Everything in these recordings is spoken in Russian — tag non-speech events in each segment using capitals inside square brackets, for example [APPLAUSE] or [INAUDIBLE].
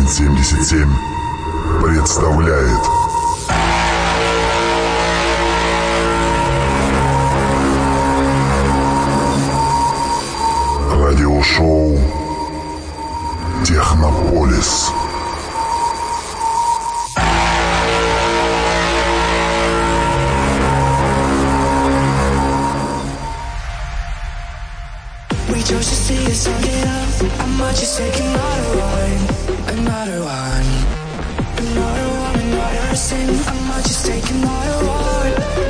Дизайн 77 представляет. Радиошоу Технополис Don't you see it's starting up? I might just another one, another one. Another one, another sin. I might just taking my one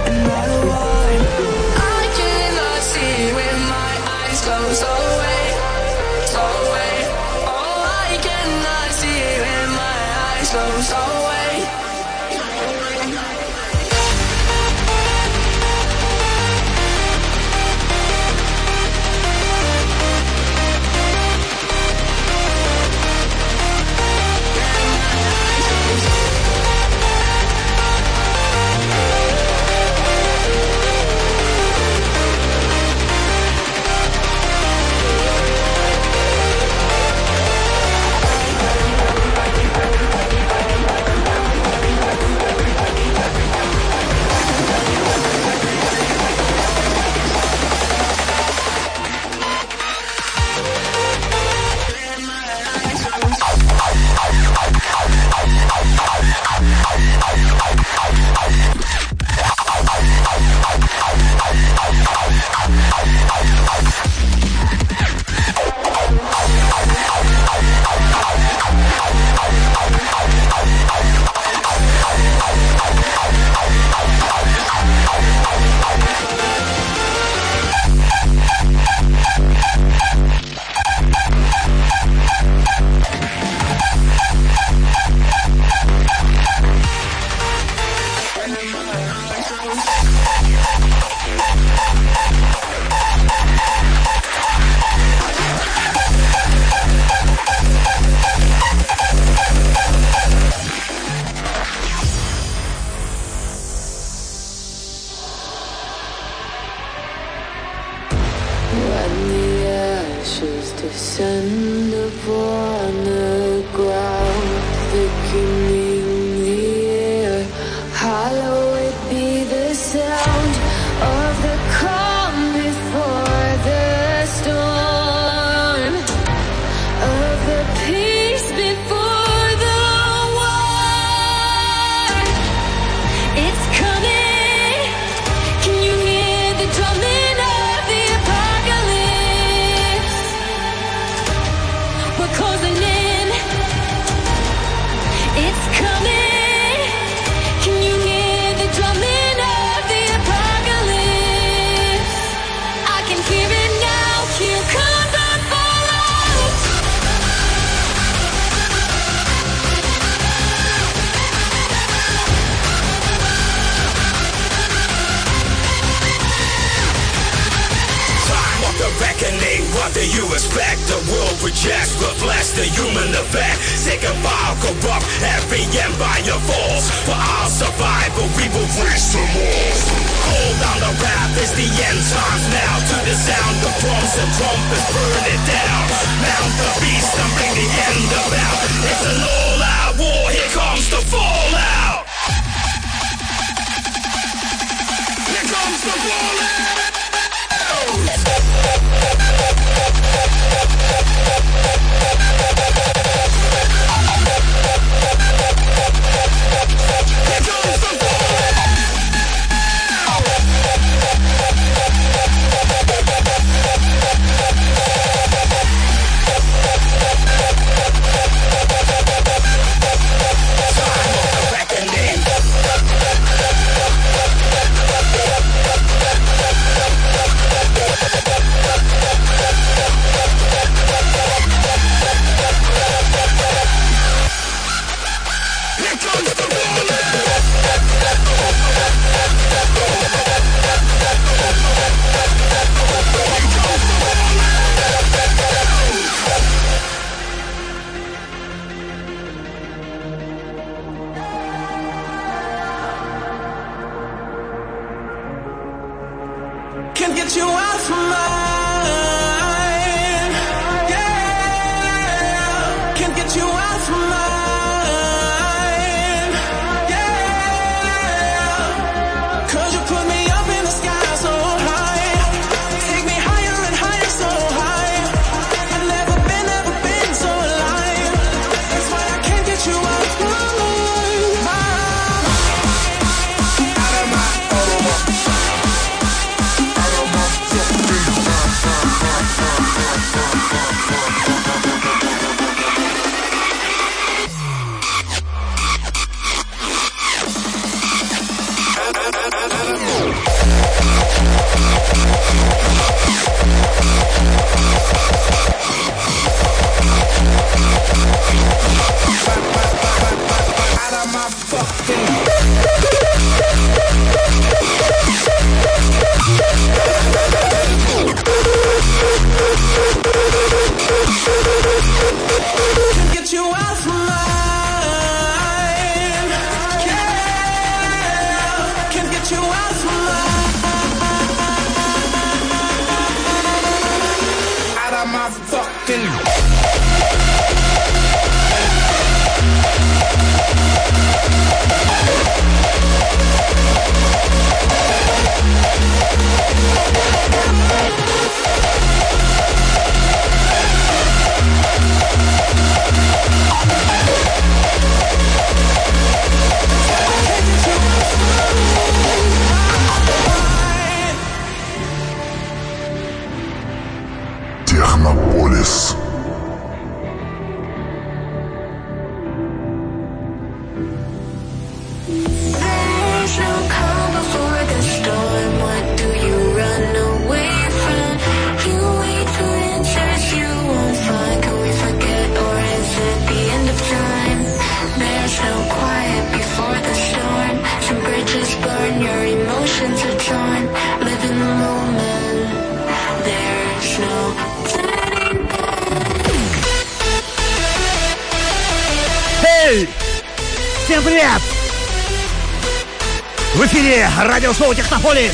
Миннеаполис!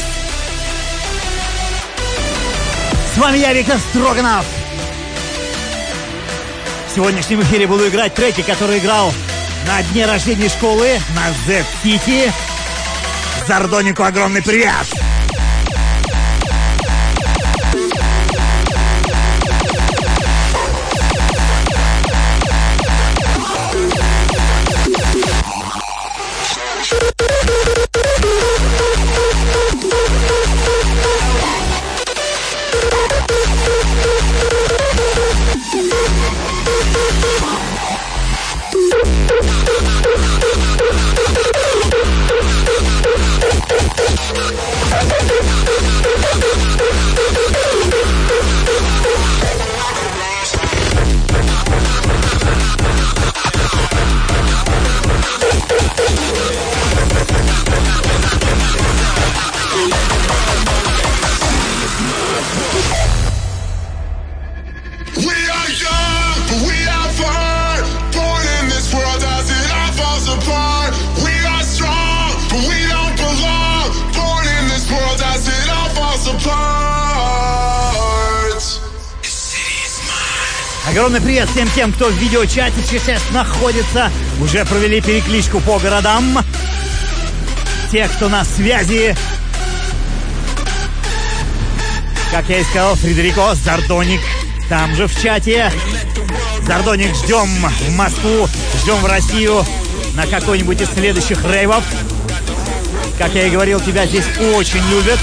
С вами я, Виктор Строганов. В сегодняшнем эфире буду играть треки, которые играл на дне рождения школы на Z-City. Зардонику огромный! Привет! Огромный привет всем тем, кто в видеочате сейчас находится. Уже провели перекличку по городам. Те, кто на связи. Как я и сказал, Фредерико Зардоник там же в чате. Зардоник ждем в Москву, ждем в Россию на какой-нибудь из следующих рейвов. Как я и говорил, тебя здесь очень любят.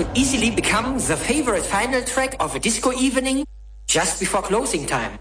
could easily become the favorite final track of a disco evening just before closing time.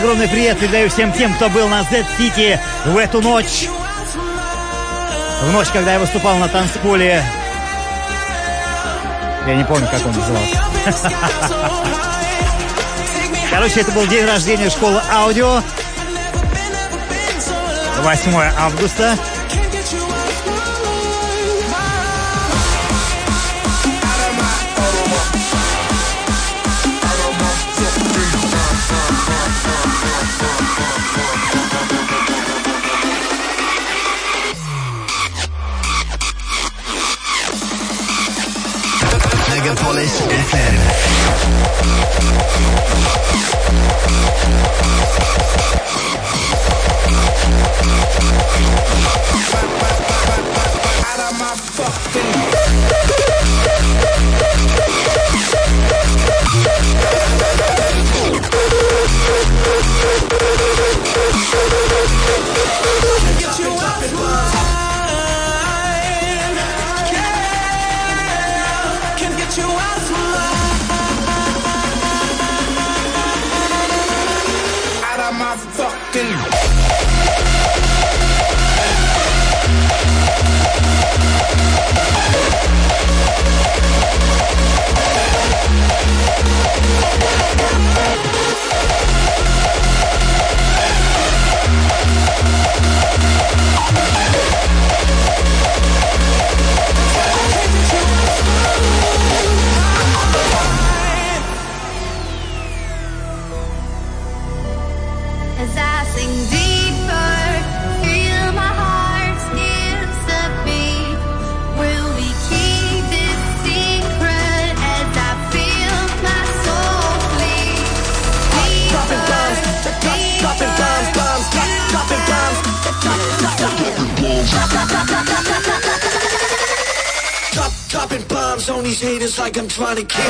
Огромный, привет передаю всем тем, кто был на Z-City в эту ночь. В ночь, когда я выступал на танцполе. Я не помню, как он назывался. [LAUGHS] Короче, это был день рождения школы аудио. 8 августа. Out of my fucking money, kill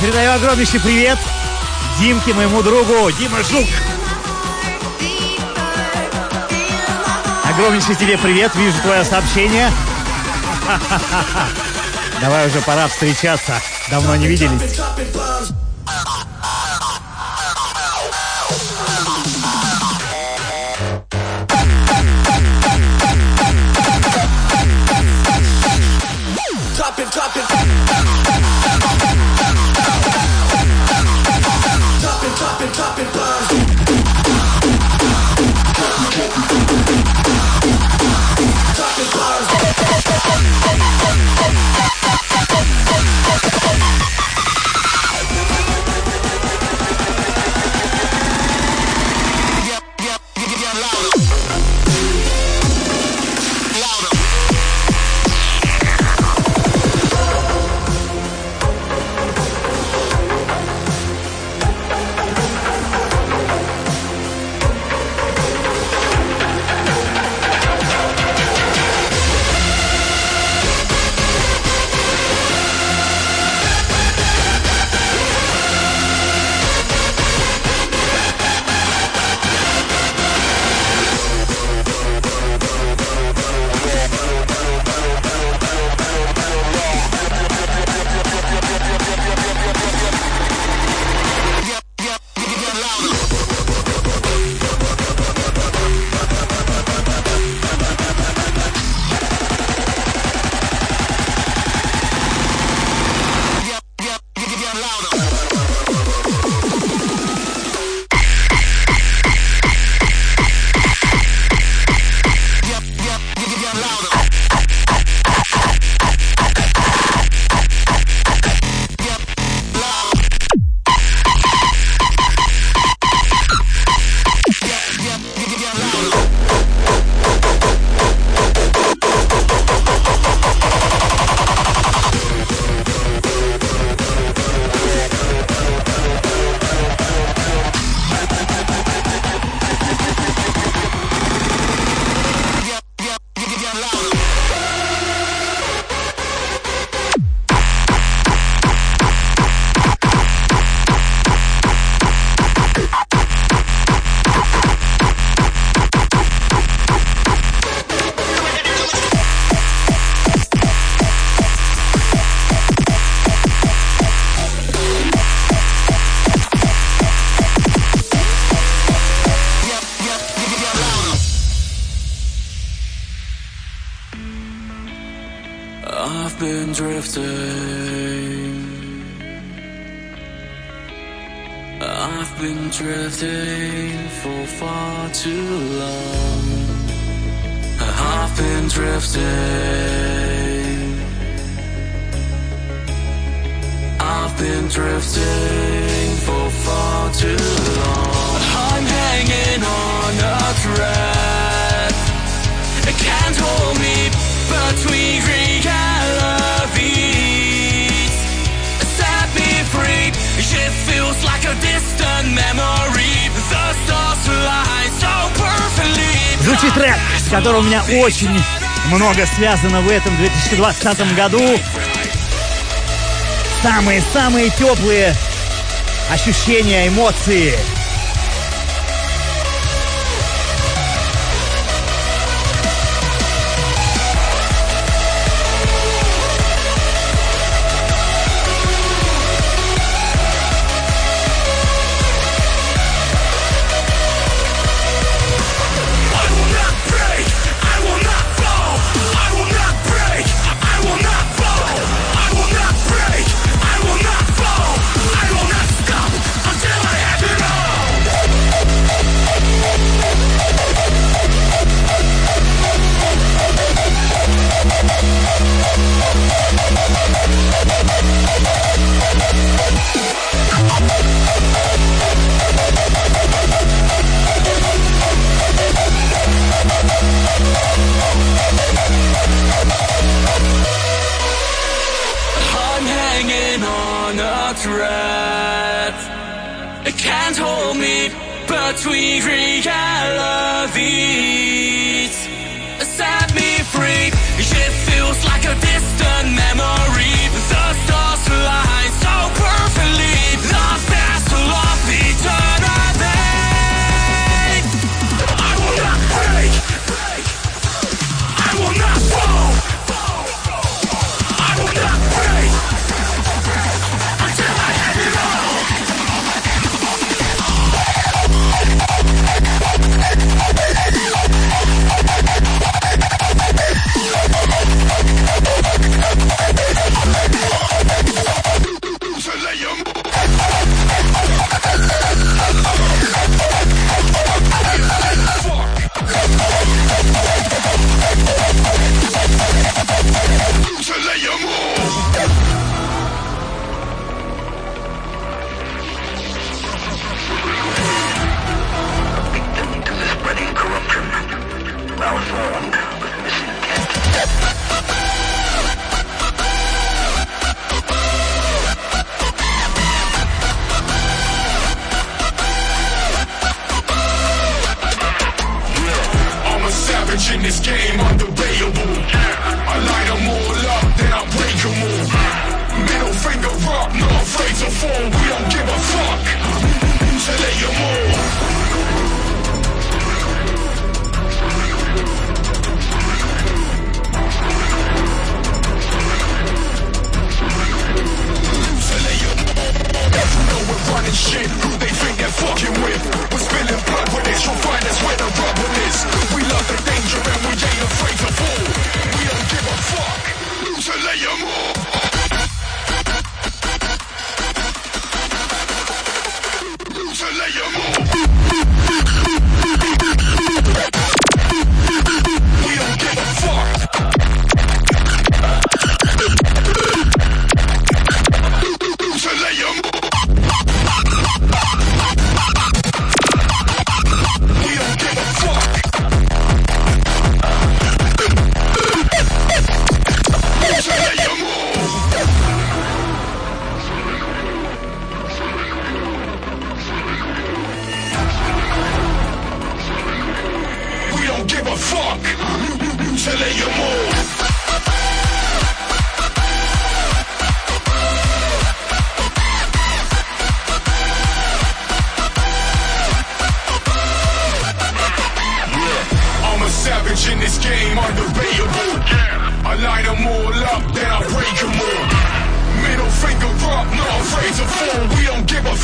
передаю огромнейший привет Димке, моему другу, Дима Жук. Огромнейший тебе привет, вижу твое сообщение. [LAUGHS] Давай уже пора встречаться, давно не виделись. очень много связано в этом 2020 году. Самые-самые теплые ощущения, эмоции –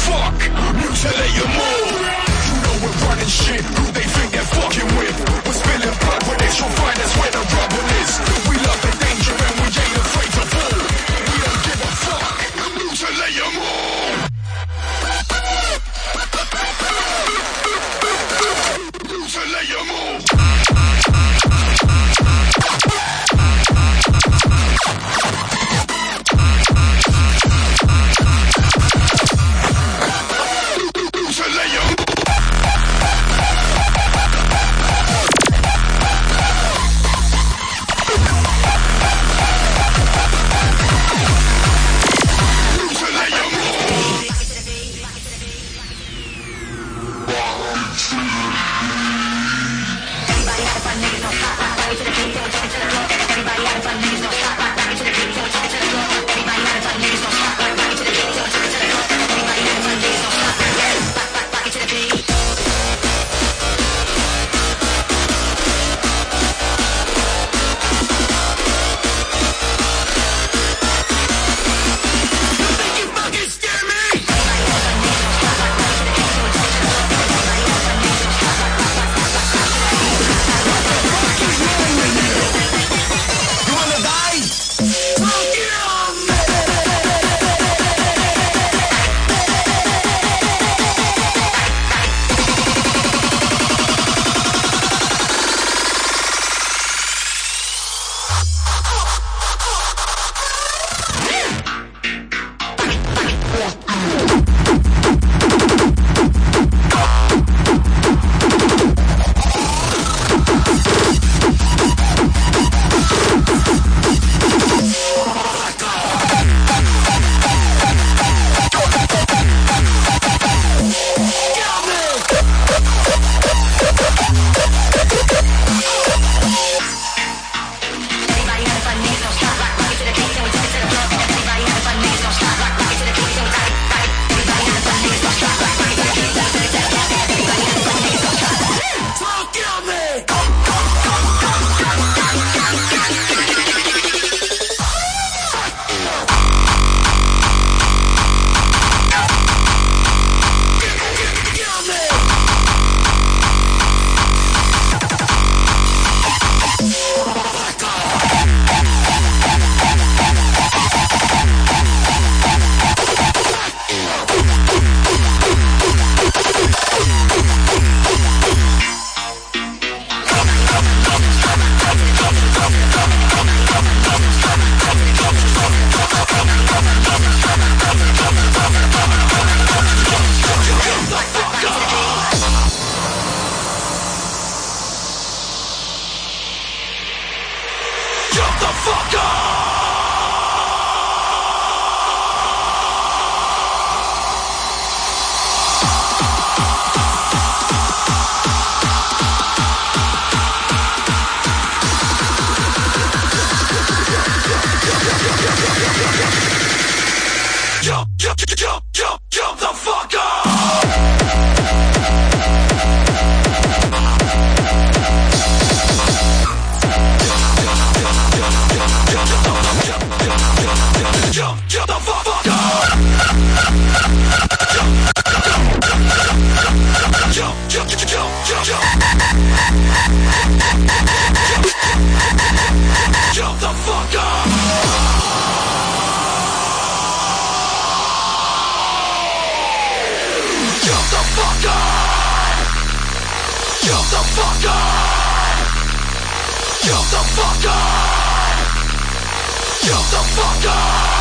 fuck, mutilate your mood. You know we're running shit. the fuck up! You the fuck up!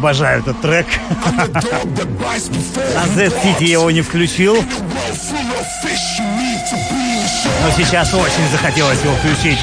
Обожаю этот трек. А Z-City его не включил. Но сейчас очень захотелось его включить.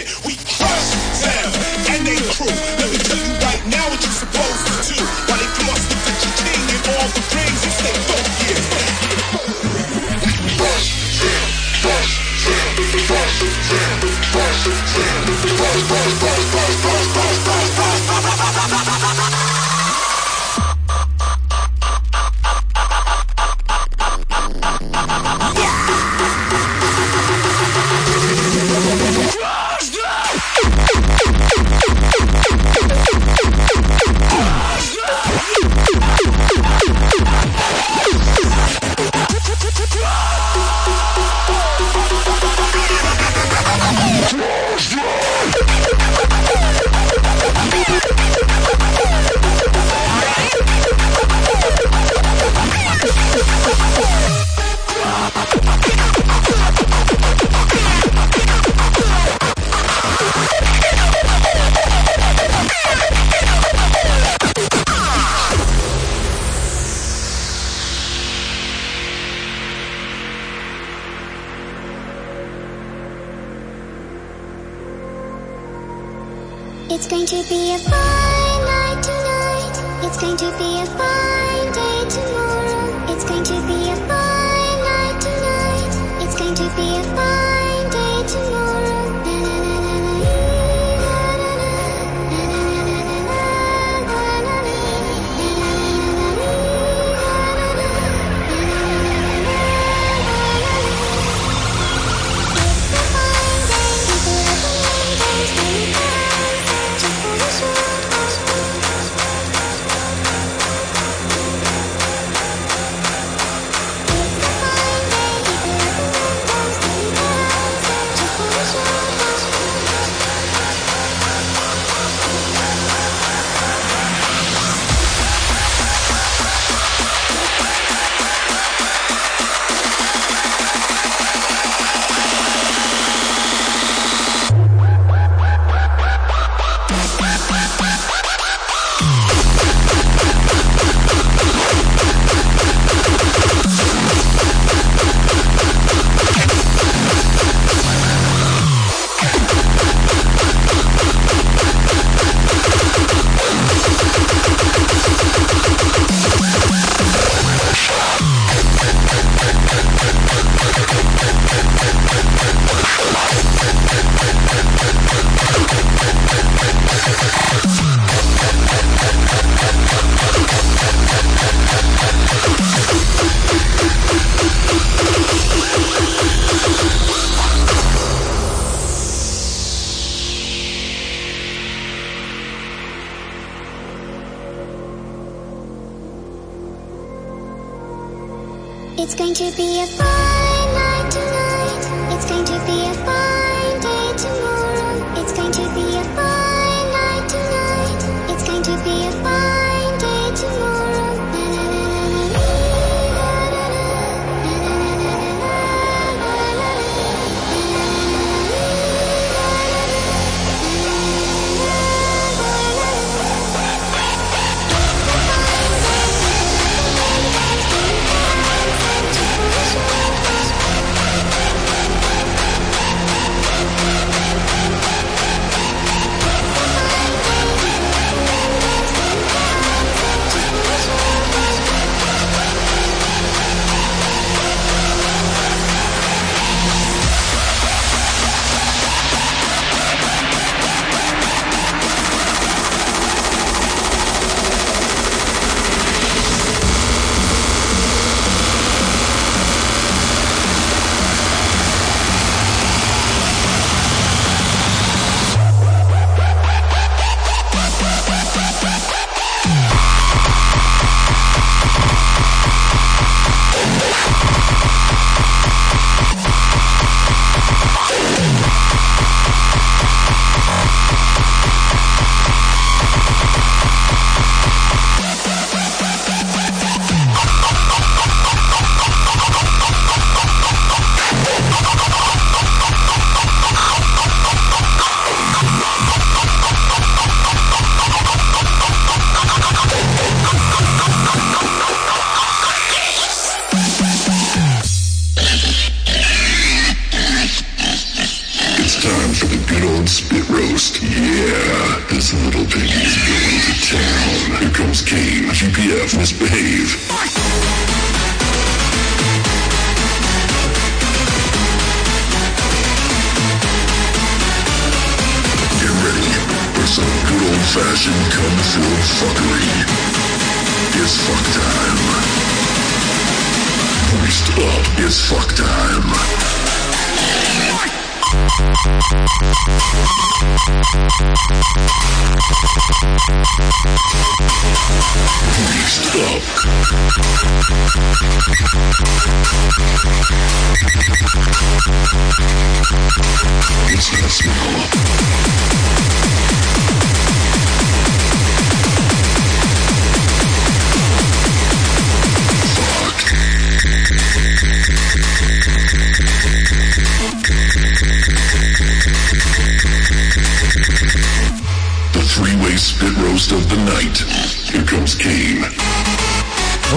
We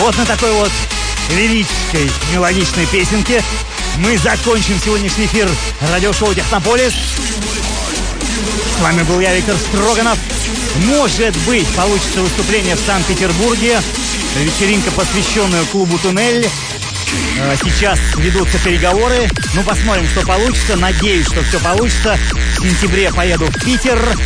Вот на такой вот лирической, мелодичной песенке мы закончим сегодняшний эфир радиошоу «Технополис». С вами был я, Виктор Строганов. Может быть, получится выступление в Санкт-Петербурге. Вечеринка, посвященная клубу «Туннель». Э, сейчас ведутся переговоры. Ну, посмотрим, что получится. Надеюсь, что все получится. В сентябре поеду в Питер.